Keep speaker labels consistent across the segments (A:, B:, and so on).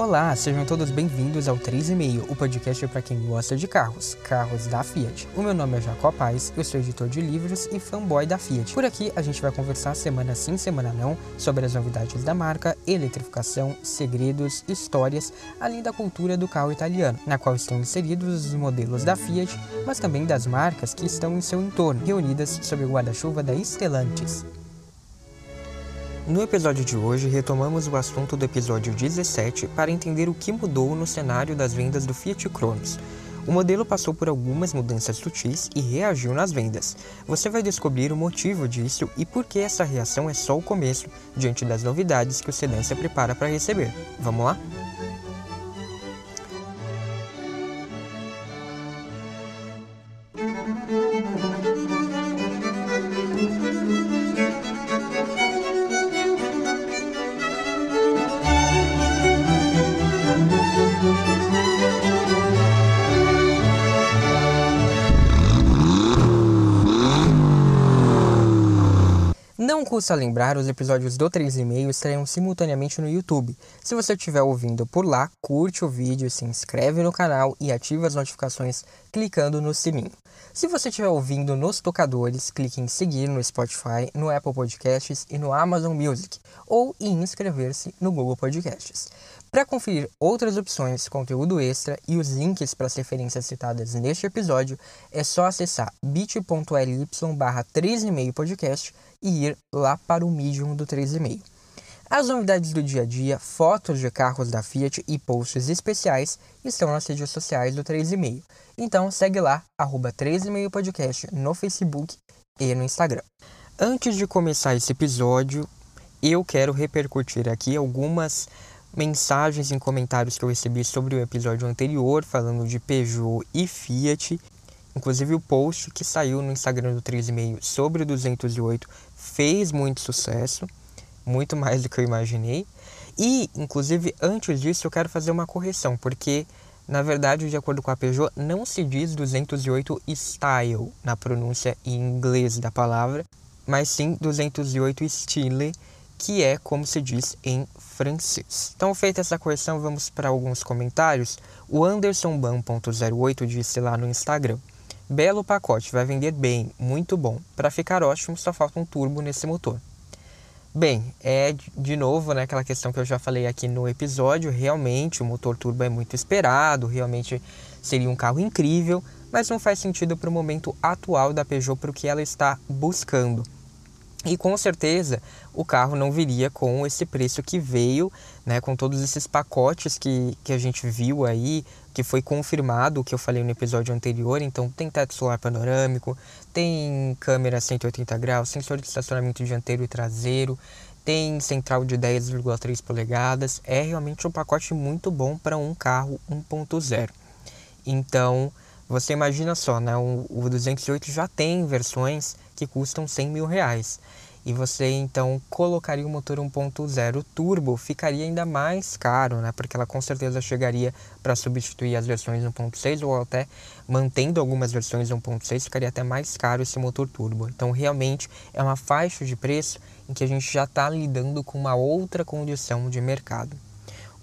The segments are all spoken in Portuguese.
A: Olá, sejam todos bem-vindos ao 3,5, o podcast para quem gosta de carros, carros da Fiat. O meu nome é Jacó Paz, eu sou editor de livros e fanboy da Fiat. Por aqui a gente vai conversar semana sim, semana não, sobre as novidades da marca, eletrificação, segredos, histórias, além da cultura do carro italiano, na qual estão inseridos os modelos da Fiat, mas também das marcas que estão em seu entorno, reunidas sob o guarda-chuva da Stellantis. No episódio de hoje, retomamos o assunto do episódio 17 para entender o que mudou no cenário das vendas do Fiat Cronos. O modelo passou por algumas mudanças sutis e reagiu nas vendas. Você vai descobrir o motivo disso e por que essa reação é só o começo, diante das novidades que o sedã se prepara para receber. Vamos lá? Custa lembrar, os episódios do 3,5 estreiam simultaneamente no YouTube. Se você estiver ouvindo por lá, curte o vídeo, se inscreve no canal e ativa as notificações clicando no sininho. Se você estiver ouvindo nos tocadores, clique em seguir no Spotify, no Apple Podcasts e no Amazon Music, ou em inscrever-se no Google Podcasts. Para conferir outras opções, conteúdo extra e os links para as referências citadas neste episódio, é só acessar bit.ly barra 3,5 podcast e ir lá para o Medium do 3,5. As novidades do dia a dia, fotos de carros da Fiat e posts especiais estão nas redes sociais do 3,5. Então segue lá, arroba 3,5 podcast no Facebook e no Instagram. Antes de começar esse episódio, eu quero repercutir aqui algumas mensagens e comentários que eu recebi sobre o episódio anterior, falando de Peugeot e Fiat. Inclusive o post que saiu no Instagram do 3,5 sobre o 208 fez muito sucesso, muito mais do que eu imaginei. E, inclusive, antes disso, eu quero fazer uma correção, porque, na verdade, de acordo com a Peugeot, não se diz 208 Style na pronúncia em inglês da palavra, mas sim 208 Style, que é como se diz em francês. Então, feita essa correção, vamos para alguns comentários. O Anderson Ban.08 disse lá no Instagram. Belo pacote, vai vender bem, muito bom. Para ficar ótimo, só falta um turbo nesse motor. Bem, é de novo né, aquela questão que eu já falei aqui no episódio. Realmente, o motor turbo é muito esperado, realmente seria um carro incrível, mas não faz sentido para o momento atual da Peugeot para o que ela está buscando. E com certeza o carro não viria com esse preço que veio, né, com todos esses pacotes que, que a gente viu aí, que foi confirmado o que eu falei no episódio anterior. Então, tem teto solar panorâmico, tem câmera 180 graus, sensor de estacionamento dianteiro e traseiro, tem central de 10,3 polegadas. É realmente um pacote muito bom para um carro 1.0. Então, você imagina só, né, o, o 208 já tem versões que custam 100 mil reais. E você então colocaria o motor 1.0 turbo, ficaria ainda mais caro, né? Porque ela com certeza chegaria para substituir as versões 1.6 ou até mantendo algumas versões 1.6, ficaria até mais caro esse motor turbo. Então realmente é uma faixa de preço em que a gente já está lidando com uma outra condição de mercado.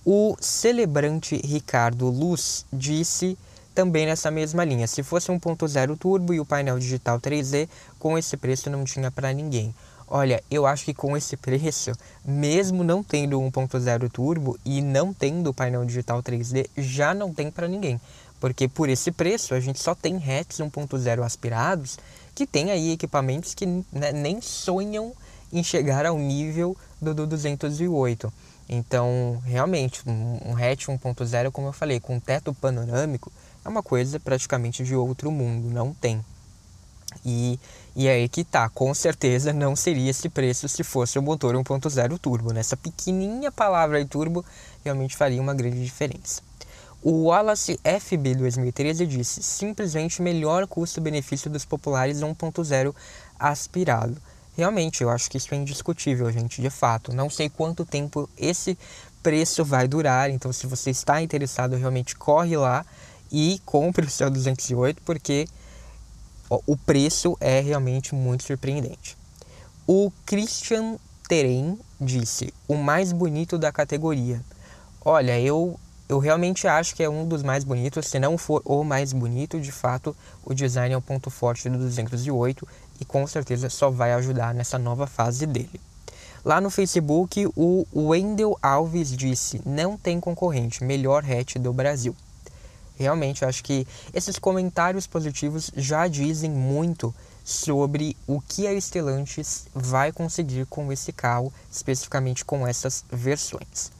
A: O celebrante Ricardo Luz disse também nessa mesma linha. Se fosse 1.0 turbo e o painel digital 3D, com esse preço não tinha para ninguém. Olha, eu acho que com esse preço, mesmo não tendo 1.0 turbo e não tendo painel digital 3D, já não tem para ninguém. Porque por esse preço a gente só tem hatches 1.0 aspirados que tem aí equipamentos que né, nem sonham em chegar ao nível do, do 208. Então, realmente, um hatch 1.0, como eu falei, com teto panorâmico, é uma coisa praticamente de outro mundo, não tem. E, e é aí que tá, com certeza não seria esse preço se fosse o motor 1.0 turbo. Né? Essa pequenininha palavra aí turbo realmente faria uma grande diferença. O Wallace FB 2013 disse: simplesmente melhor custo-benefício dos populares 1.0 aspirado. Realmente, eu acho que isso é indiscutível, gente, de fato. Não sei quanto tempo esse preço vai durar, então se você está interessado, realmente corre lá e compre o seu 208 porque ó, o preço é realmente muito surpreendente. O Christian Terem disse: o mais bonito da categoria. Olha, eu eu realmente acho que é um dos mais bonitos, se não for o mais bonito, de fato, o design é um ponto forte do 208 e com certeza só vai ajudar nessa nova fase dele. Lá no Facebook, o Wendel Alves disse: não tem concorrente, melhor hatch do Brasil. Realmente, eu acho que esses comentários positivos já dizem muito sobre o que a Stellantis vai conseguir com esse carro, especificamente com essas versões.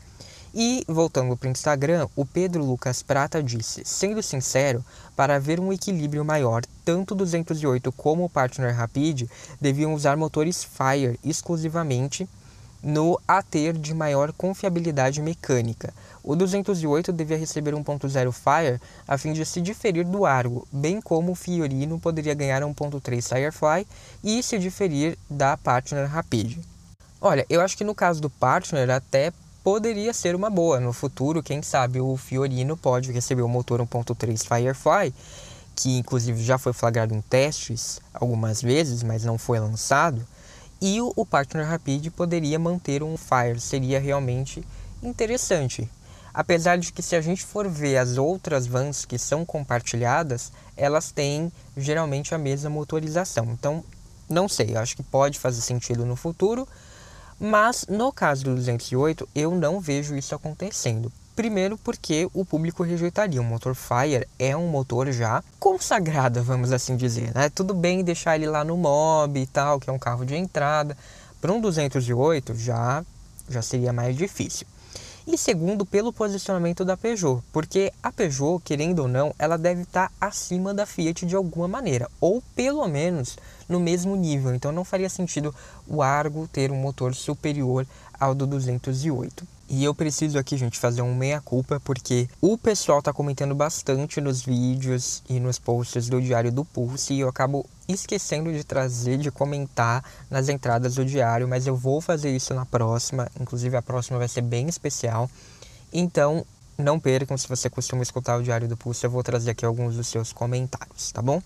A: E voltando para o Instagram, o Pedro Lucas Prata disse: sendo sincero, para haver um equilíbrio maior, tanto o 208 como o Partner Rapid deviam usar motores Fire exclusivamente no a ter de maior confiabilidade mecânica. O 208 devia receber 1.0 Fire a fim de se diferir do Argo, bem como o Fiorino poderia ganhar 1.3 Firefly e se diferir da Partner Rapid. Olha, eu acho que no caso do Partner até poderia ser uma boa. No futuro, quem sabe o Fiorino pode receber o motor 1.3 Firefly, que inclusive já foi flagrado em testes algumas vezes, mas não foi lançado. E o Partner Rapid poderia manter um Fire, seria realmente interessante. Apesar de que se a gente for ver as outras vans que são compartilhadas, elas têm geralmente a mesma motorização. Então, não sei, acho que pode fazer sentido no futuro, mas no caso do 208, eu não vejo isso acontecendo. Primeiro porque o público rejeitaria. O motor Fire é um motor já consagrado, vamos assim dizer. Né? Tudo bem deixar ele lá no Mob e tal, que é um carro de entrada. Para um 208 já, já seria mais difícil. E segundo, pelo posicionamento da Peugeot, porque a Peugeot, querendo ou não, ela deve estar acima da Fiat de alguma maneira, ou pelo menos no mesmo nível. Então não faria sentido o Argo ter um motor superior ao do 208. E eu preciso aqui, gente, fazer um meia-culpa, porque o pessoal tá comentando bastante nos vídeos e nos posts do Diário do Pulse e eu acabo esquecendo de trazer, de comentar nas entradas do diário, mas eu vou fazer isso na próxima, inclusive a próxima vai ser bem especial. Então, não percam, se você costuma escutar o Diário do Pulse, eu vou trazer aqui alguns dos seus comentários, tá bom?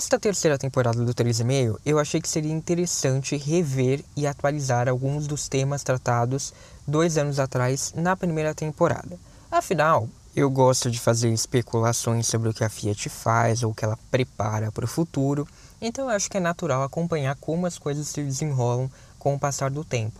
A: Nesta terceira temporada do 3,5, eu achei que seria interessante rever e atualizar alguns dos temas tratados dois anos atrás na primeira temporada. Afinal, eu gosto de fazer especulações sobre o que a Fiat faz ou o que ela prepara para o futuro, então eu acho que é natural acompanhar como as coisas se desenrolam com o passar do tempo.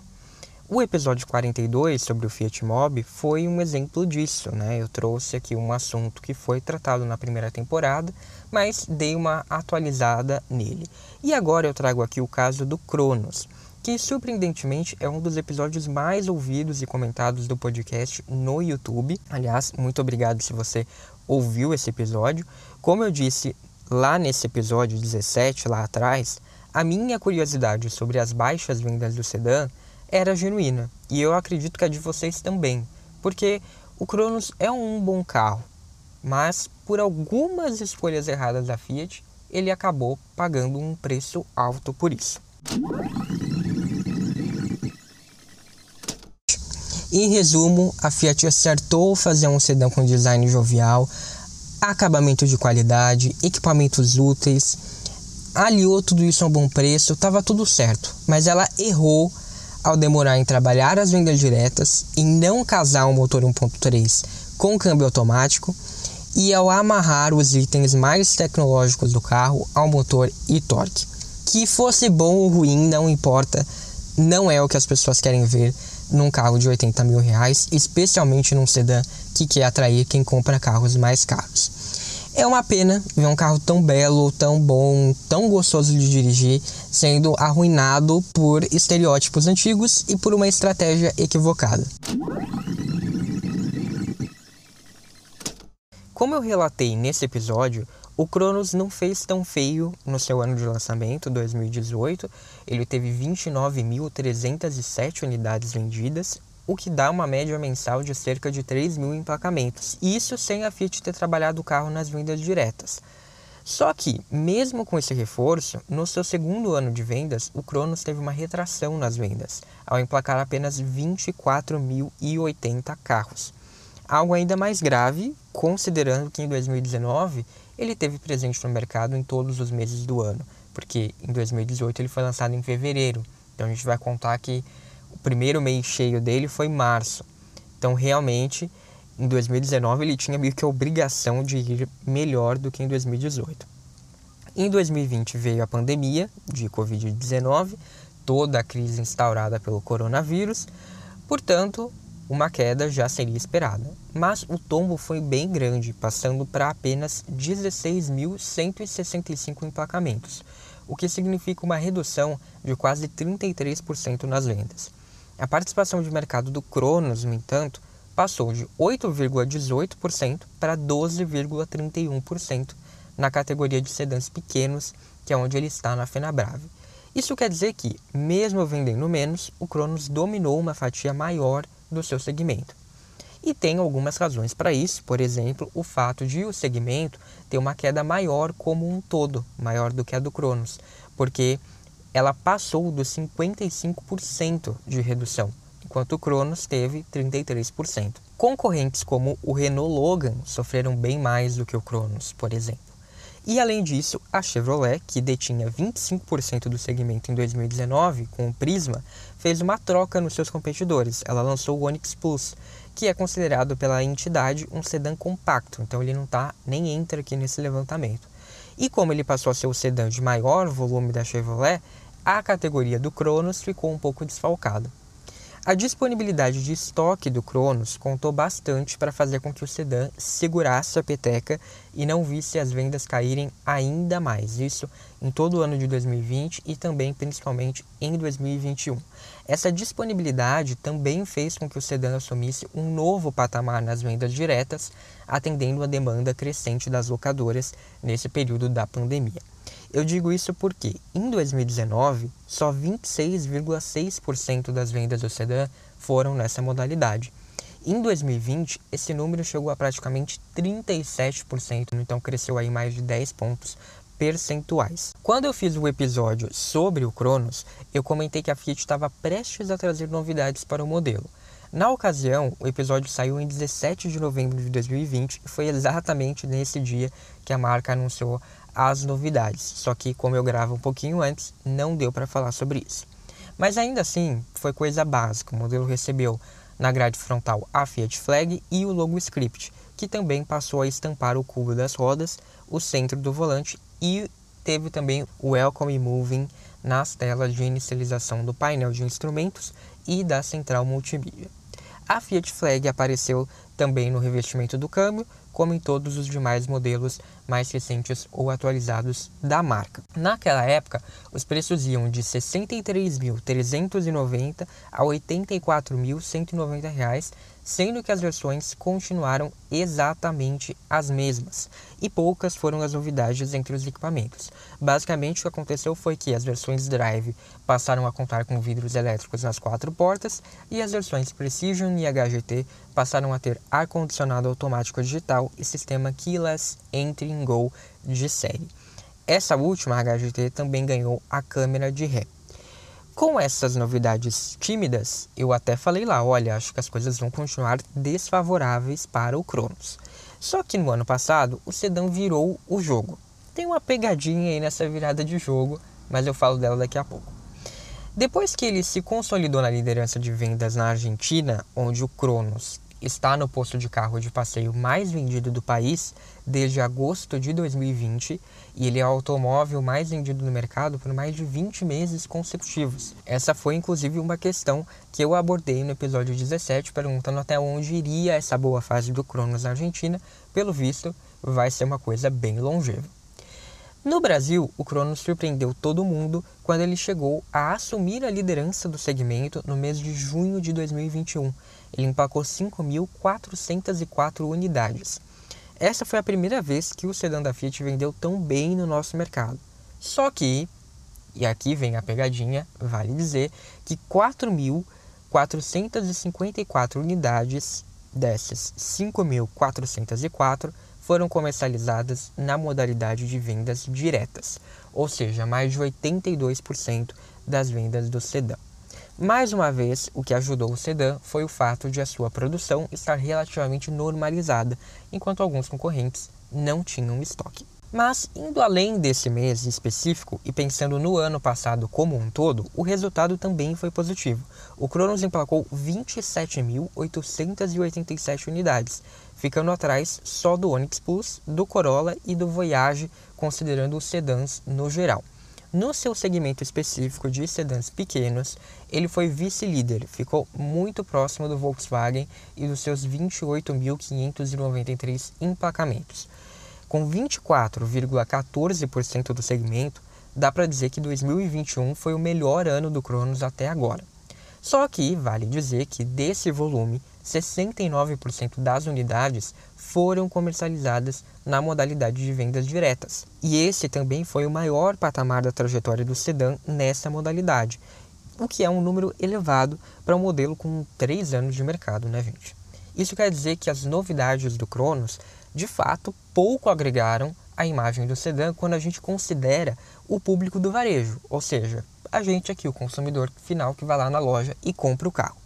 A: O episódio 42 sobre o Fiat Mobi foi um exemplo disso, né? Eu trouxe aqui um assunto que foi tratado na primeira temporada, mas dei uma atualizada nele. E agora eu trago aqui o caso do Cronos, que surpreendentemente é um dos episódios mais ouvidos e comentados do podcast no YouTube. Aliás, muito obrigado se você ouviu esse episódio. Como eu disse lá nesse episódio 17, lá atrás, a minha curiosidade sobre as baixas vendas do sedã era genuína, e eu acredito que a de vocês também, porque o Cronos é um bom carro, mas por algumas escolhas erradas da Fiat, ele acabou pagando um preço alto por isso. Em resumo, a Fiat acertou fazer um sedã com design jovial, acabamento de qualidade, equipamentos úteis, aliou tudo isso a um bom preço, estava tudo certo, mas ela errou ao demorar em trabalhar as vendas diretas, em não casar um motor 1.3 com câmbio automático e ao amarrar os itens mais tecnológicos do carro ao motor e torque. Que fosse bom ou ruim, não importa, não é o que as pessoas querem ver num carro de 80 mil reais, especialmente num sedã que quer atrair quem compra carros mais caros. É uma pena ver um carro tão belo, tão bom, tão gostoso de dirigir sendo arruinado por estereótipos antigos e por uma estratégia equivocada. Como eu relatei nesse episódio, o Cronos não fez tão feio no seu ano de lançamento, 2018. Ele teve 29.307 unidades vendidas, o que dá uma média mensal de cerca de 3 mil emplacamentos. Isso sem a Fiat ter trabalhado o carro nas vendas diretas. Só que, mesmo com esse reforço, no seu segundo ano de vendas, o Cronos teve uma retração nas vendas, ao emplacar apenas 24.080 carros. Algo ainda mais grave, considerando que em 2019 ele teve presente no mercado em todos os meses do ano, porque em 2018 ele foi lançado em fevereiro, Então a gente vai contar que primeiro mês cheio dele foi março. Então realmente em 2019 ele tinha meio que a obrigação de ir melhor do que em 2018. Em 2020 veio a pandemia de Covid-19, toda a crise instaurada pelo coronavírus, portanto, uma queda já seria esperada. Mas o tombo foi bem grande, passando para apenas 16.165 emplacamentos, o que significa uma redução de quase 33% nas vendas. A participação de mercado do Cronos, no entanto, passou de 8,18% para 12,31% na categoria de sedãs pequenos, que é onde ele está na Fenabrave. Isso quer dizer que, mesmo vendendo menos, o Cronos dominou uma fatia maior do seu segmento. E tem algumas razões para isso, por exemplo, o fato de o segmento ter uma queda maior como um todo, maior do que a do Cronos, porque ela passou dos 55% de redução enquanto o Cronos teve 33%. Concorrentes como o Renault Logan sofreram bem mais do que o Cronos, por exemplo. E além disso, a Chevrolet, que detinha 25% do segmento em 2019 com o Prisma, fez uma troca nos seus competidores. Ela lançou o Onix Plus, que é considerado pela entidade um sedã compacto, então ele não tá nem entra aqui nesse levantamento. E como ele passou a ser o sedã de maior volume da Chevrolet, a categoria do Cronos ficou um pouco desfalcada. A disponibilidade de estoque do Cronos contou bastante para fazer com que o sedã segurasse a peteca e não visse as vendas caírem ainda mais, isso em todo o ano de 2020 e também principalmente em 2021. Essa disponibilidade também fez com que o sedã assumisse um novo patamar nas vendas diretas, atendendo a demanda crescente das locadoras nesse período da pandemia. Eu digo isso porque em 2019 só 26,6% das vendas do sedã foram nessa modalidade. Em 2020, esse número chegou a praticamente 37%, então cresceu aí mais de 10 pontos percentuais. Quando eu fiz o episódio sobre o Cronos, eu comentei que a Fiat estava prestes a trazer novidades para o modelo. Na ocasião, o episódio saiu em 17 de novembro de 2020 e foi exatamente nesse dia que a marca anunciou as novidades. Só que, como eu gravo um pouquinho antes, não deu para falar sobre isso. Mas ainda assim, foi coisa básica. O modelo recebeu na grade frontal a Fiat Flag e o logo script, que também passou a estampar o cubo das rodas, o centro do volante e teve também o Welcome Moving nas telas de inicialização do painel de instrumentos e da central multimídia. A Fiat Flag apareceu também no revestimento do câmbio, como em todos os demais modelos mais recentes ou atualizados da marca. Naquela época, os preços iam de R$ 63.390 a R$ 84.190 sendo que as versões continuaram exatamente as mesmas, e poucas foram as novidades entre os equipamentos. Basicamente, o que aconteceu foi que as versões Drive passaram a contar com vidros elétricos nas quatro portas, e as versões Precision e HGT passaram a ter ar-condicionado automático digital e sistema Keyless Entry and Go de série. Essa última HGT também ganhou a câmera de ré. Com essas novidades tímidas, eu até falei lá, olha, acho que as coisas vão continuar desfavoráveis para o Cronos. Só que no ano passado, o sedã virou o jogo. Tem uma pegadinha aí nessa virada de jogo, mas eu falo dela daqui a pouco. Depois que ele se consolidou na liderança de vendas na Argentina, onde o Cronos está no posto de carro de passeio mais vendido do país desde agosto de 2020 e ele é o automóvel mais vendido no mercado por mais de 20 meses consecutivos. Essa foi inclusive uma questão que eu abordei no episódio 17, perguntando até onde iria essa boa fase do Cronos na Argentina. Pelo visto, vai ser uma coisa bem longeva. No Brasil, o Cronos surpreendeu todo mundo quando ele chegou a assumir a liderança do segmento no mês de junho de 2021. Ele empacou 5.404 unidades. Essa foi a primeira vez que o sedã da Fiat vendeu tão bem no nosso mercado. Só que, e aqui vem a pegadinha, vale dizer que 4.454 unidades dessas 5.404 foram comercializadas na modalidade de vendas diretas, ou seja, mais de 82% das vendas do sedã. Mais uma vez, o que ajudou o sedã foi o fato de a sua produção estar relativamente normalizada, enquanto alguns concorrentes não tinham estoque. Mas, indo além desse mês específico e pensando no ano passado como um todo, o resultado também foi positivo. O Cronos emplacou 27.887 unidades, ficando atrás só do Onix Plus, do Corolla e do Voyage, considerando os sedãs no geral. No seu segmento específico de sedãs pequenos, ele foi vice-líder, ficou muito próximo do Volkswagen e dos seus 28.593 emplacamentos. Com 24,14% do segmento, dá para dizer que 2021 foi o melhor ano do Cronos até agora. Só que vale dizer que desse volume, 69% das unidades foram comercializadas na modalidade de vendas diretas. E esse também foi o maior patamar da trajetória do sedã nessa modalidade, o que é um número elevado para um modelo com 3 anos de mercado, né, gente? Isso quer dizer que as novidades do Cronos de fato, pouco agregaram à imagem do sedã quando a gente considera o público do varejo, ou seja, a gente aqui, o consumidor final que vai lá na loja e compra o carro.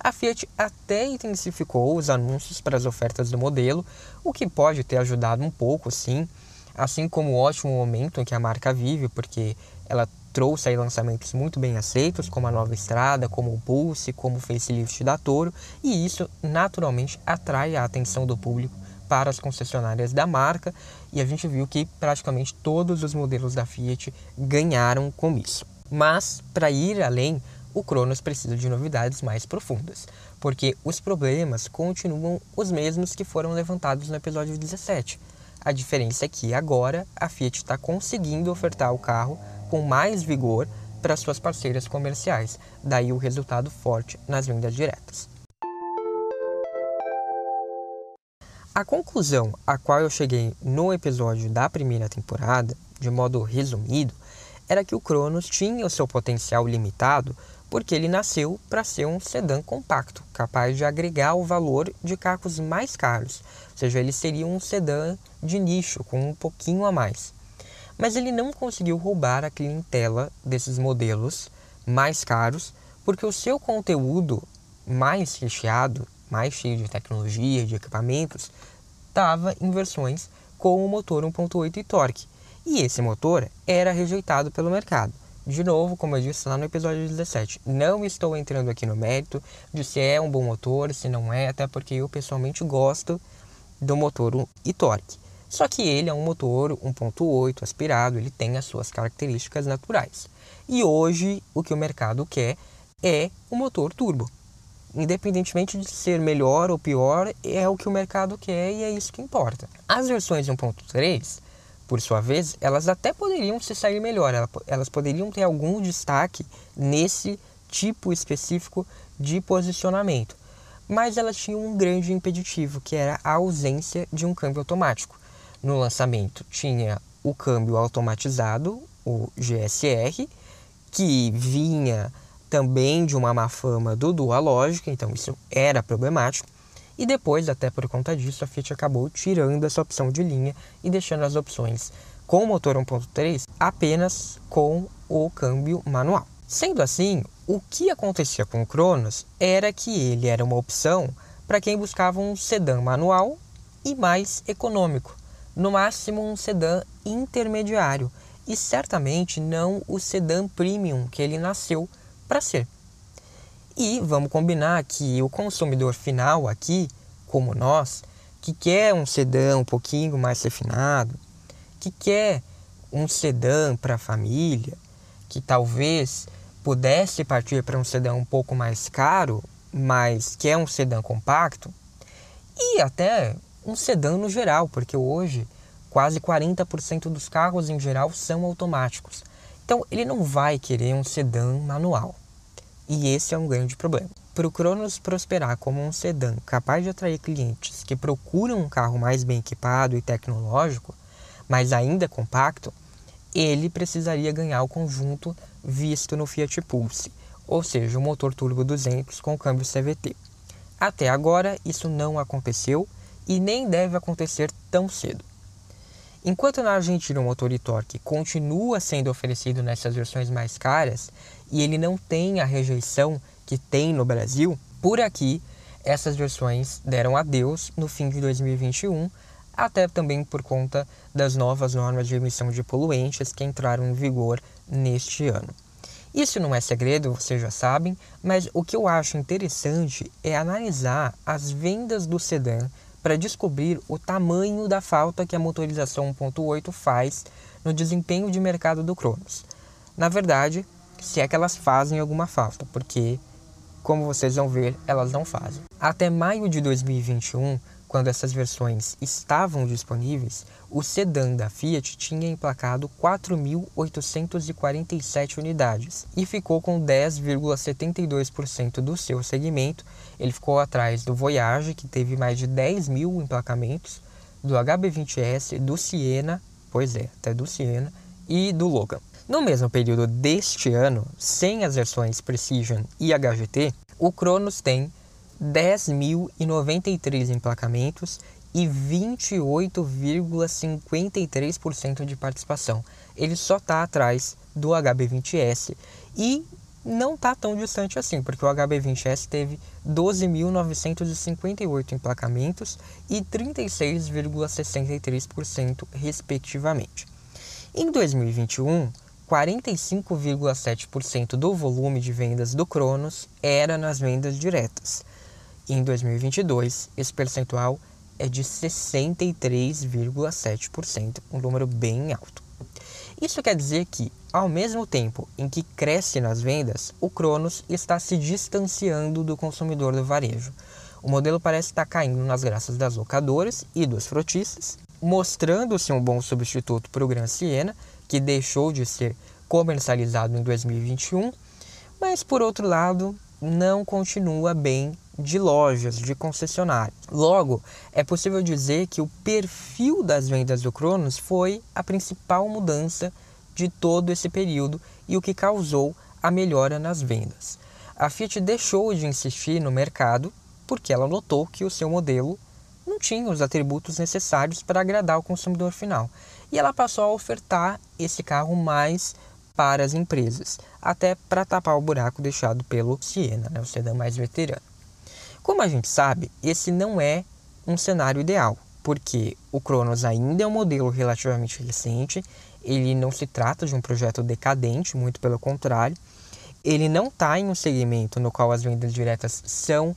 A: A Fiat até intensificou os anúncios para as ofertas do modelo, o que pode ter ajudado um pouco, sim, assim como o ótimo momento em que a marca vive, porque ela trouxe aí lançamentos muito bem aceitos, como a nova Estrada, como o Pulse, como o facelift da Toro, e isso naturalmente atrai a atenção do público para as concessionárias da marca e a gente viu que praticamente todos os modelos da Fiat ganharam com isso. Mas, para ir além, o Cronos precisa de novidades mais profundas, porque os problemas continuam os mesmos que foram levantados no episódio 17. A diferença é que agora a Fiat está conseguindo ofertar o carro com mais vigor para suas parceiras comerciais, daí o resultado forte nas vendas diretas. A conclusão a qual eu cheguei no episódio da primeira temporada, de modo resumido, era que o Cronos tinha o seu potencial limitado porque ele nasceu para ser um sedã compacto, capaz de agregar o valor de carros mais caros, ou seja, ele seria um sedã de nicho com um pouquinho a mais. Mas ele não conseguiu roubar a clientela desses modelos mais caros porque o seu conteúdo mais recheado mais cheio de tecnologia, de equipamentos, estava em versões com o motor 1.8 e torque. E esse motor era rejeitado pelo mercado. De novo, como eu disse lá no episódio 17, não estou entrando aqui no mérito de se é um bom motor, se não é, até porque eu pessoalmente gosto do motor e torque. Só que ele é um motor 1.8 aspirado, ele tem as suas características naturais. E hoje o que o mercado quer é o motor turbo independentemente de ser melhor ou pior, é o que o mercado quer e é isso que importa. As versões 1.3, por sua vez, elas até poderiam se sair melhor, elas poderiam ter algum destaque nesse tipo específico de posicionamento, mas elas tinham um grande impeditivo, que era a ausência de um câmbio automático. No lançamento tinha o câmbio automatizado, o GSR, que vinha também de uma má fama do Dualogic, então isso era problemático. E depois, até por conta disso, a Fiat acabou tirando essa opção de linha e deixando as opções com motor 1.3 apenas com o câmbio manual. Sendo assim, o que acontecia com o Cronos era que ele era uma opção para quem buscava um sedã manual e mais econômico, no máximo um sedã intermediário, e certamente não o sedã premium que ele nasceu para ser. E vamos combinar que o consumidor final aqui, como nós, que quer um sedã um pouquinho mais refinado, que quer um sedã para a família, que talvez pudesse partir para um sedã um pouco mais caro, mas quer um sedã compacto, e até um sedã no geral, porque hoje quase 40% dos carros em geral são automáticos. Então ele não vai querer um sedã manual. E esse é um grande problema. Para o Cronos prosperar como um sedã capaz de atrair clientes que procuram um carro mais bem equipado e tecnológico, mas ainda compacto, ele precisaria ganhar o conjunto visto no Fiat Pulse, ou seja, o motor turbo 200 com câmbio CVT. Até agora, isso não aconteceu e nem deve acontecer tão cedo. Enquanto na Argentina o motor e torque continua sendo oferecido nessas versões mais caras e ele não tem a rejeição que tem no Brasil, por aqui essas versões deram adeus no fim de 2021, até também por conta das novas normas de emissão de poluentes que entraram em vigor neste ano. Isso não é segredo, vocês já sabem, mas o que eu acho interessante é analisar as vendas do sedã para descobrir o tamanho da falta que a motorização 1.8 faz no desempenho de mercado do Cronos. Na verdade, se é que elas fazem alguma falta, porque, como vocês vão ver, elas não fazem. Até maio de 2021, quando essas versões estavam disponíveis, o sedã da Fiat tinha emplacado 4.847 unidades e ficou com 10,72% do seu segmento. Ele ficou atrás do Voyage, que teve mais de 10 mil emplacamentos, do HB20S, do Siena, pois é, até do Siena, e do Logan. No mesmo período deste ano, sem as versões Precision e HGT, o Cronos tem 10.093 emplacamentos e 28,53% de participação. Ele só está atrás do HB20S e não está tão distante assim, porque o HB20S teve 12.958 emplacamentos e 36,63% respectivamente. Em 2021, 45,7% do volume de vendas do Cronos era nas vendas diretas. Em 2022, esse percentual é de 63,7%, um número bem alto. Isso quer dizer que, ao mesmo tempo em que cresce nas vendas, o Cronos está se distanciando do consumidor do varejo. O modelo parece estar caindo nas graças das locadoras e dos frotistas, mostrando-se um bom substituto para o Gran Siena, que deixou de ser comercializado em 2021, mas por outro lado, não continua bem de lojas, de concessionários. Logo, é possível dizer que o perfil das vendas do Cronos foi a principal mudança de todo esse período e o que causou a melhora nas vendas. A Fiat deixou de insistir no mercado porque ela notou que o seu modelo não tinha os atributos necessários para agradar o consumidor final. E ela passou a ofertar esse carro mais para as empresas, até para tapar o buraco deixado pelo Siena, né, o sedã mais veterano. Como a gente sabe, esse não é um cenário ideal, porque o Cronos ainda é um modelo relativamente recente, ele não se trata de um projeto decadente, muito pelo contrário, ele não está em um segmento no qual as vendas diretas são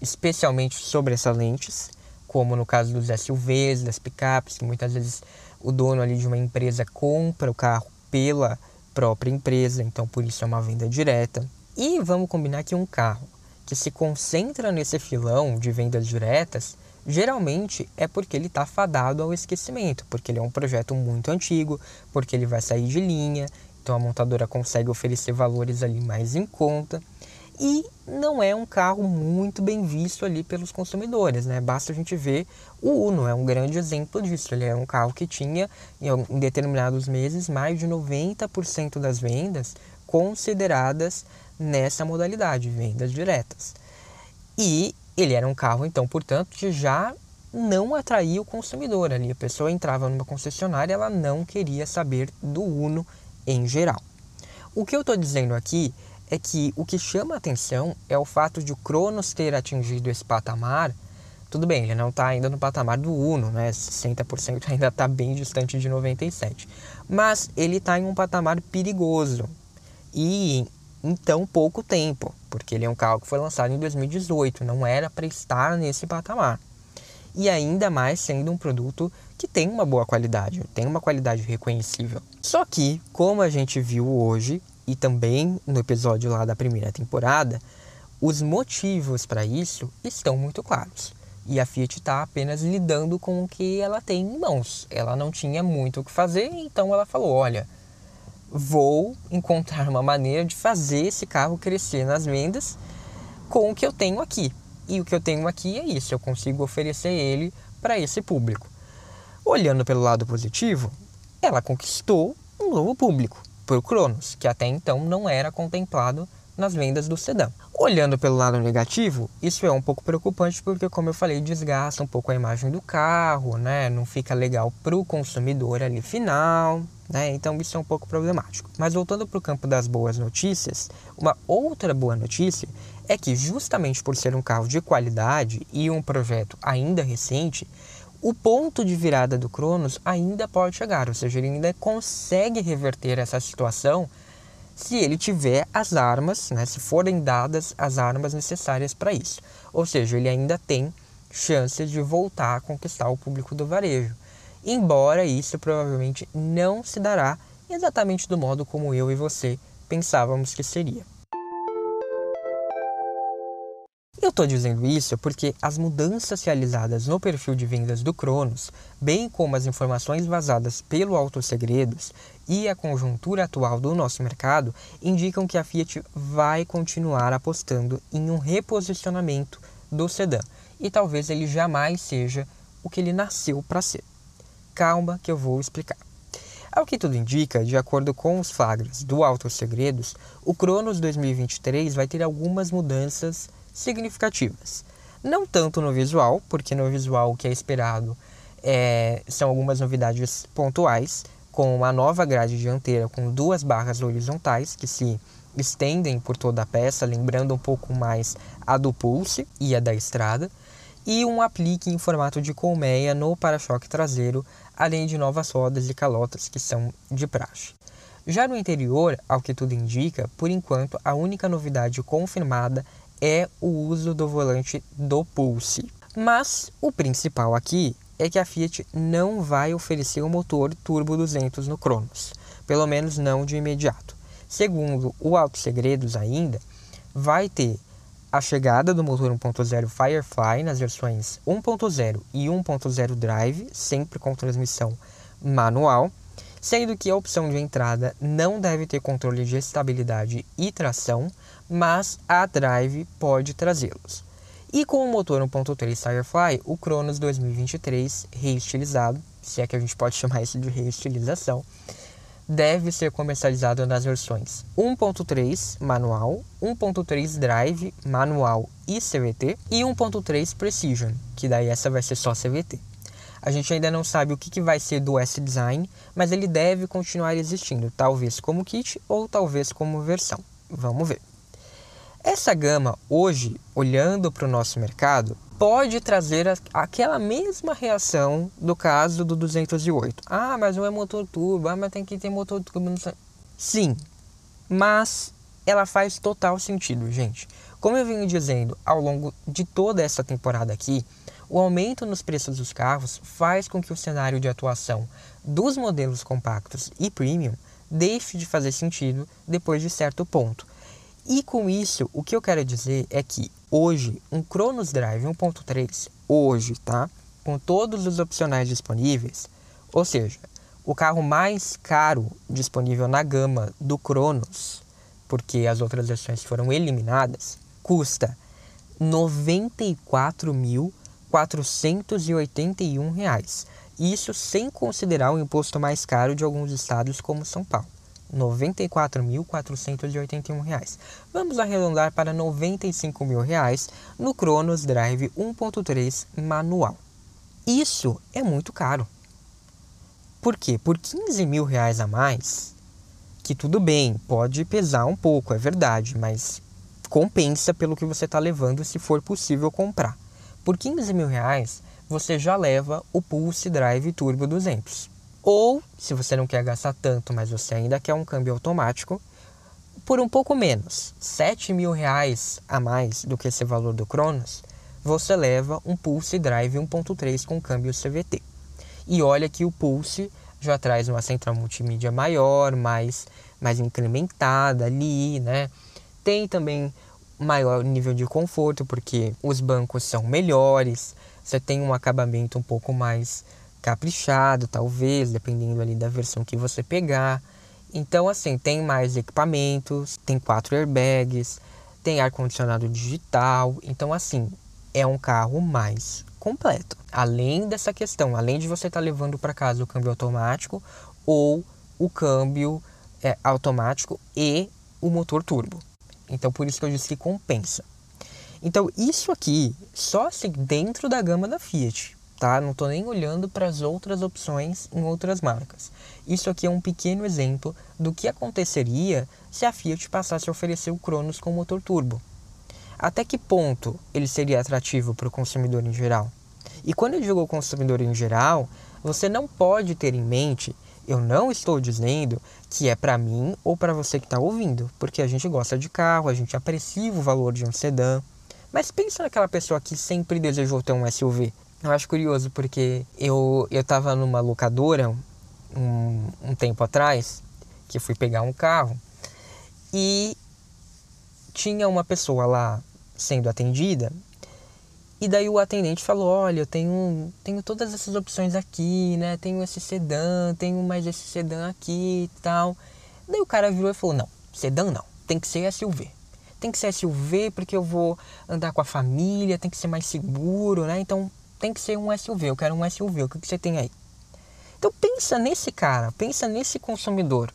A: especialmente sobressalentes, como no caso dos SUVs, das picapes, que muitas vezes o dono ali de uma empresa compra o carro pela própria empresa, então por isso é uma venda direta. E vamos combinar que um carro que se concentra nesse filão de vendas diretas, geralmente é porque ele está fadado ao esquecimento, porque ele é um projeto muito antigo, porque ele vai sair de linha, então a montadora consegue oferecer valores ali mais em conta e não é um carro muito bem visto ali pelos consumidores, né? Basta a gente ver o Uno, é um grande exemplo disso. Ele é um carro que tinha em determinados meses mais de 90% das vendas consideradas nessa modalidade, vendas diretas. E ele era um carro, então, portanto, que já não atraía o consumidor ali. A pessoa entrava numa concessionária, ela não queria saber do Uno em geral. O que eu estou dizendo aqui é que o que chama a atenção é o fato de o Cronos ter atingido esse patamar. Tudo bem, ele não está ainda no patamar do Uno, né? 60% ainda está bem distante de 97%. Mas ele está em um patamar perigoso e em tão pouco tempo, porque ele é um carro que foi lançado em 2018, não era para estar nesse patamar. E ainda mais sendo um produto que tem uma boa qualidade, tem uma qualidade reconhecível. Só que, como a gente viu hoje, e também no episódio lá da primeira temporada, os motivos para isso estão muito claros. E a Fiat está apenas lidando com o que ela tem em mãos. Ela não tinha muito o que fazer, então ela falou: olha, vou encontrar uma maneira de fazer esse carro crescer nas vendas com o que eu tenho aqui. E o que eu tenho aqui é isso, eu consigo oferecer ele para esse público. Olhando pelo lado positivo, ela conquistou um novo público por Cronos, que até então não era contemplado nas vendas do sedã. Olhando pelo lado negativo, isso é um pouco preocupante porque, como eu falei, desgasta um pouco a imagem do carro, né? Não fica legal para o consumidor ali final, né? Então isso é um pouco problemático. Mas voltando para o campo das boas notícias, uma outra boa notícia é que justamente por ser um carro de qualidade e um projeto ainda recente, o ponto de virada do Cronos ainda pode chegar, ou seja, ele ainda consegue reverter essa situação se ele tiver as armas, né, se forem dadas as armas necessárias para isso. Ou seja, ele ainda tem chances de voltar a conquistar o público do varejo. Embora isso provavelmente não se dará exatamente do modo como eu e você pensávamos que seria. Eu estou dizendo isso porque as mudanças realizadas no perfil de vendas do Cronos, bem como as informações vazadas pelo Autosegredos e a conjuntura atual do nosso mercado, indicam que a Fiat vai continuar apostando em um reposicionamento do sedã e talvez ele jamais seja o que ele nasceu para ser. Calma que eu vou explicar. Ao que tudo indica, de acordo com os flagras do Autosegredos, o Cronos 2023 vai ter algumas mudanças significativas. Não tanto no visual, porque no visual o que é esperado é, são algumas novidades pontuais, como uma nova grade dianteira com duas barras horizontais que se estendem por toda a peça, lembrando um pouco mais a do Pulse e a da Estrada, e um aplique em formato de colmeia no para-choque traseiro, além de novas rodas e calotas que são de praxe. Já no interior, ao que tudo indica, por enquanto a única novidade confirmada é o uso do volante do Pulse. Mas o principal aqui é que a Fiat não vai oferecer o motor turbo 200 no Cronos, pelo menos não de imediato. Segundo o Auto Segredos ainda, vai ter a chegada do motor 1.0 Firefly nas versões 1.0 e 1.0 Drive, sempre com transmissão manual, sendo que a opção de entrada não deve ter controle de estabilidade e tração, mas a Drive pode trazê-los. E com o motor 1.3 Firefly, o Cronos 2023 reestilizado, se é que a gente pode chamar isso de reestilização, deve ser comercializado nas versões 1.3 manual, 1.3 Drive manual e CVT e 1.3 Precision, que daí essa vai ser só CVT. A gente ainda não sabe o que, que vai ser do S-Design, mas ele deve continuar existindo, talvez como kit ou talvez como versão. Vamos ver. Essa gama, hoje, olhando para o nosso mercado, pode trazer aquela mesma reação do caso do 208. Ah, mas não é motor turbo, ah, mas tem que ter motor turbo. Sim, mas ela faz total sentido, gente. Como eu venho dizendo ao longo de toda essa temporada aqui, o aumento nos preços dos carros faz com que o cenário de atuação dos modelos compactos e premium deixe de fazer sentido depois de certo ponto. E com isso, o que eu quero dizer é que hoje, um Cronos Drive 1.3, hoje, tá? Com todos os opcionais disponíveis, ou seja, o carro mais caro disponível na gama do Cronos, porque as outras versões foram eliminadas, custa R$ 94.481. Isso sem considerar o imposto mais caro de alguns estados como São Paulo. R$ 94.481. Vamos arredondar para 95 mil reais no Cronos Drive 1.3 manual. Isso é muito caro. Por quê? Por 15 mil reais a mais, que tudo bem, pode pesar um pouco, é verdade, mas compensa pelo que você está levando se for possível comprar. Por 15 mil reais, você já leva o Pulse Drive Turbo 200 ou, se você não quer gastar tanto, mas você ainda quer um câmbio automático, por um pouco menos, 7 mil reais a mais do que esse valor do Cronos, você leva um Pulse Drive 1.3 com câmbio CVT. E olha que o Pulse já traz uma central multimídia maior, mais, mais incrementada ali, né? Tem também maior nível de conforto, porque os bancos são melhores, você tem um acabamento um pouco mais caprichado, talvez, dependendo ali da versão que você pegar. Então, assim, tem mais equipamentos, tem quatro airbags, tem ar-condicionado digital. Então, assim, é um carro mais completo. Além dessa questão, além de você estar tá levando para casa o câmbio automático ou o câmbio é, automático e o motor turbo. Então, por isso que eu disse que compensa. Então, isso aqui só assim, dentro da gama da Fiat tá? Não estou nem olhando para as outras opções em outras marcas. Isso aqui é um pequeno exemplo do que aconteceria se a Fiat passasse a oferecer o Cronos com motor turbo. Até que ponto ele seria atrativo para o consumidor em geral? E quando eu digo consumidor em geral, você não pode ter em mente, eu não estou dizendo que é para mim ou para você que está ouvindo, porque a gente gosta de carro, a gente aprecia o valor de um sedã. Mas pensa naquela pessoa que sempre desejou ter um SUV. Eu acho curioso porque eu, eu tava numa locadora um, um tempo atrás, que fui pegar um carro, e tinha uma pessoa lá sendo atendida e daí o atendente falou: Olha, eu tenho, tenho todas essas opções aqui, né? Tenho esse sedã, tenho mais esse sedã aqui e tal. Daí o cara virou e falou: Não, sedã não, tem que ser SUV. Tem que ser SUV porque eu vou andar com a família, tem que ser mais seguro, né? Então tem que ser um SUV, eu quero um SUV, o que, que você tem aí? Então pensa nesse cara, pensa nesse consumidor.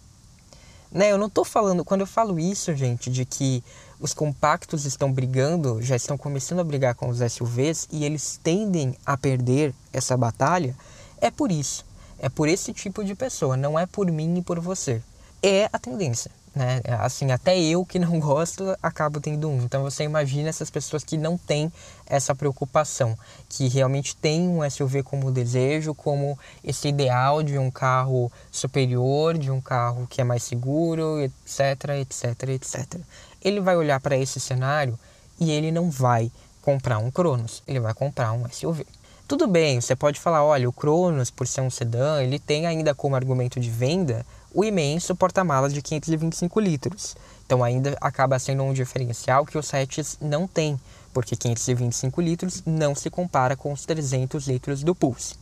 A: Né, eu não estou falando, quando eu falo isso, gente, de que os compactos estão brigando, já estão começando a brigar com os SUVs e eles tendem a perder essa batalha, é por isso. É por esse tipo de pessoa, não é por mim e por você. É a tendência. Né? Assim, até eu que não gosto acabo tendo um. Então você imagina essas pessoas que não têm essa preocupação, que realmente têm um SUV como desejo, como esse ideal de um carro superior, de um carro que é mais seguro, etc, etc, etc. Ele vai olhar para esse cenário e ele não vai comprar um Cronos, ele vai comprar um SUV. Tudo bem, você pode falar, olha, o Cronos, por ser um sedã, ele tem ainda como argumento de venda o imenso porta-malas de 525 litros. Então ainda acaba sendo um diferencial que os hatches não têm, porque 525 litros não se compara com os 300 litros do Pulse.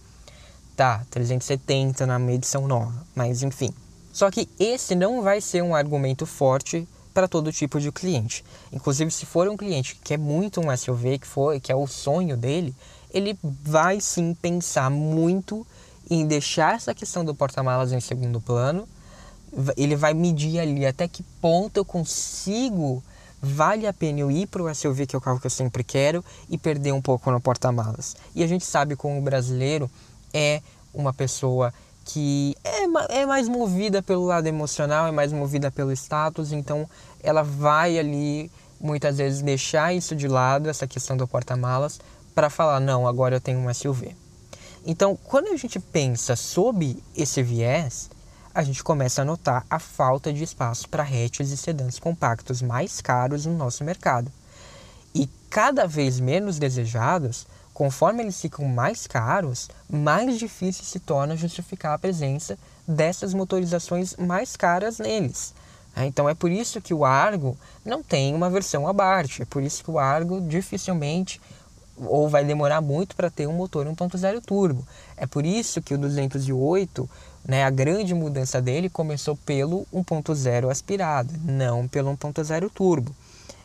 A: Tá, 370 na medição nova, mas enfim. Só que esse não vai ser um argumento forte para todo tipo de cliente. Inclusive, se for um cliente que quer muito um SUV, que, for, que é o sonho dele, ele vai sim pensar muito em deixar essa questão do porta-malas em segundo plano ele vai medir ali até que ponto eu consigo, vale a pena eu ir para o SUV, que é o carro que eu sempre quero, e perder um pouco no porta-malas. E a gente sabe como o brasileiro é uma pessoa que é, é mais movida pelo lado emocional, é mais movida pelo status, então ela vai ali muitas vezes deixar isso de lado, essa questão do porta-malas, para falar: não, agora eu tenho um SUV. Então, quando a gente pensa sob esse viés, a gente começa a notar a falta de espaço para hatches e sedãs compactos mais caros no nosso mercado. E cada vez menos desejados, conforme eles ficam mais caros, mais difícil se torna justificar a presença dessas motorizações mais caras neles. É, então é por isso que o Argo não tem uma versão abaixo, é por isso que o Argo dificilmente ou vai demorar muito para ter um motor 1.0 turbo. É por isso que o 208, né, a grande mudança dele começou pelo 1.0 aspirado, não pelo 1.0 turbo.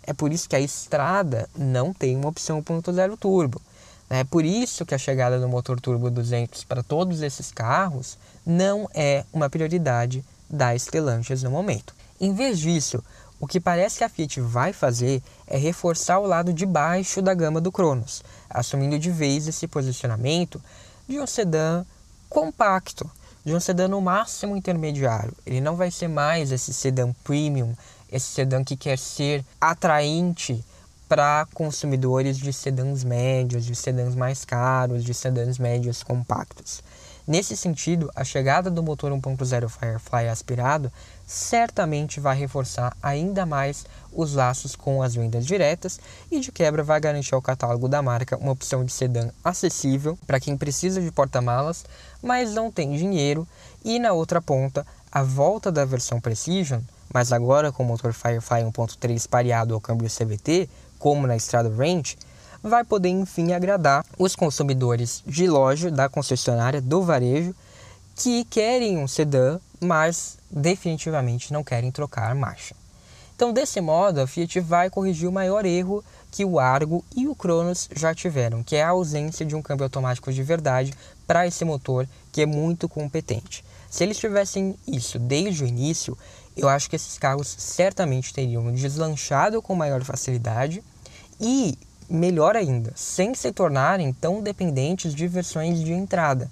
A: É por isso que a estrada não tem uma opção 1.0 turbo. É por isso que a chegada do motor turbo 200 para todos esses carros não é uma prioridade da Stellantis no momento. Em vez disso, o que parece que a Fiat vai fazer é reforçar o lado de baixo da gama do Cronos, assumindo de vez esse posicionamento de um sedã compacto, de um sedã no máximo intermediário. Ele não vai ser mais esse sedã premium, esse sedã que quer ser atraente para consumidores de sedãs médios, de sedãs mais caros, de sedãs médios compactos. Nesse sentido, a chegada do motor 1.0 Firefly aspirado certamente vai reforçar ainda mais os laços com as vendas diretas e de quebra vai garantir ao catálogo da marca uma opção de sedã acessível para quem precisa de porta-malas, mas não tem dinheiro, e na outra ponta, a volta da versão Precision, mas agora com motor Firefly 1.3 pareado ao câmbio CVT, como na Estrada Range, vai poder enfim agradar os consumidores de loja da concessionária do varejo que querem um sedã, mas definitivamente não querem trocar marcha. Então, desse modo, a Fiat vai corrigir o maior erro que o Argo e o Cronos já tiveram, que é a ausência de um câmbio automático de verdade para esse motor que é muito competente. Se eles tivessem isso desde o início, eu acho que esses carros certamente teriam deslanchado com maior facilidade e melhor ainda, sem se tornarem tão dependentes de versões de entrada,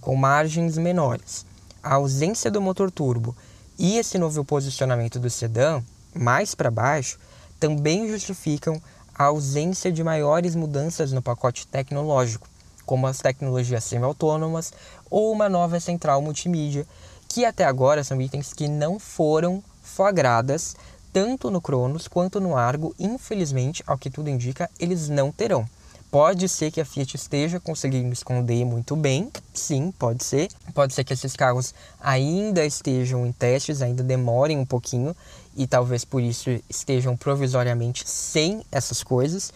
A: com margens menores. A ausência do motor turbo e esse novo posicionamento do sedã, mais para baixo, também justificam a ausência de maiores mudanças no pacote tecnológico, como as tecnologias semi-autônomas ou uma nova central multimídia, que até agora são itens que não foram flagradas tanto no Cronos quanto no Argo. Infelizmente, ao que tudo indica, eles não terão. Pode ser que a Fiat esteja conseguindo esconder muito bem, sim, pode ser. Pode ser que esses carros ainda estejam em testes, ainda demorem um pouquinho e talvez por isso estejam provisoriamente sem essas coisas.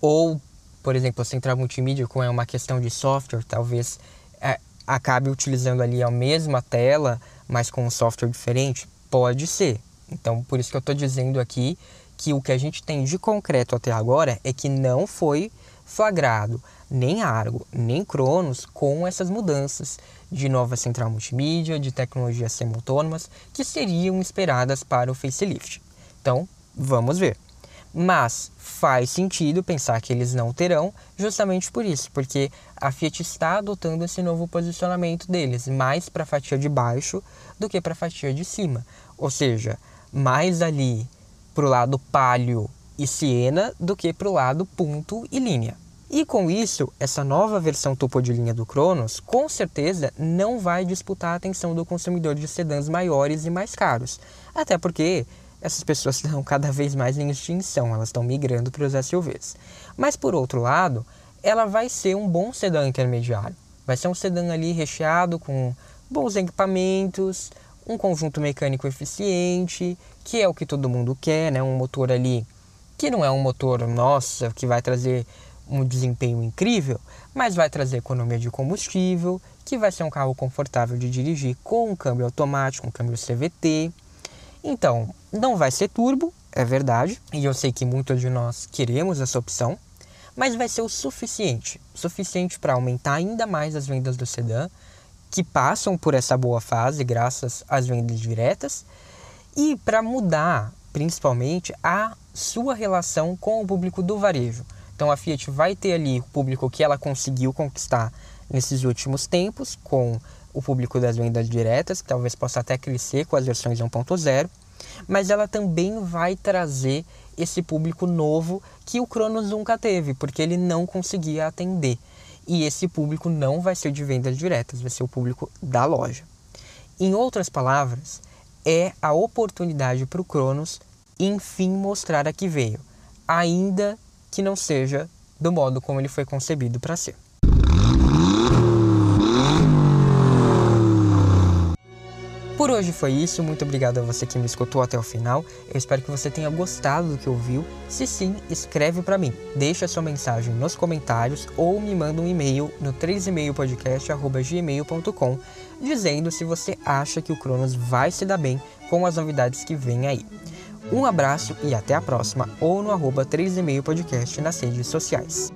A: Ou, por exemplo, a central multimídia, como é uma questão de software, talvez é, acabe utilizando ali a mesma tela, mas com um software diferente. Pode ser. Então, por isso que eu estou dizendo aqui que o que a gente tem de concreto até agora é que não foi flagrado nem Argo, nem Cronos com essas mudanças de nova central multimídia, de tecnologias semi-autônomas que seriam esperadas para o facelift. Então, vamos ver. Mas faz sentido pensar que eles não terão, justamente por isso, porque a Fiat está adotando esse novo posicionamento deles, mais para a fatia de baixo do que para a fatia de cima. Ou seja, mais ali para o lado palio e Siena do que para o lado ponto e linha. E com isso, essa nova versão topo de linha do Cronos com certeza não vai disputar a atenção do consumidor de sedãs maiores e mais caros. Até porque essas pessoas estão cada vez mais em extinção, elas estão migrando para os SUVs. Mas por outro lado, ela vai ser um bom sedã intermediário. Vai ser um sedã ali recheado com bons equipamentos, um conjunto mecânico eficiente, que é o que todo mundo quer, né? Um motor ali que não é um motor, nossa, que vai trazer um desempenho incrível, mas vai trazer economia de combustível, que vai ser um carro confortável de dirigir com um câmbio automático, um câmbio CVT. Então, não vai ser turbo, é verdade, e eu sei que muitos de nós queremos essa opção, mas vai ser o suficiente, suficiente para aumentar ainda mais as vendas do sedã, que passam por essa boa fase graças às vendas diretas, e para mudar principalmente a sua relação com o público do varejo. Então a Fiat vai ter ali o público que ela conseguiu conquistar nesses últimos tempos, com o público das vendas diretas, que talvez possa até crescer com as versões 1.0, mas ela também vai trazer esse público novo que o Cronos nunca teve, porque ele não conseguia atender. E esse público não vai ser de vendas diretas, vai ser o público da loja. Em outras palavras, é a oportunidade para o Cronos enfim mostrar a que veio, ainda que não seja do modo como ele foi concebido para ser. Por hoje foi isso, muito obrigado a você que me escutou até o final. Eu espero que você tenha gostado do que ouviu. Se sim, escreve para mim. Deixa sua mensagem nos comentários ou me manda um e-mail no 3emailpodcast@gmail.com dizendo se você acha que o Cronos vai se dar bem com as novidades que vem aí. Um abraço e até a próxima, ou no arroba 3,5 podcast nas redes sociais.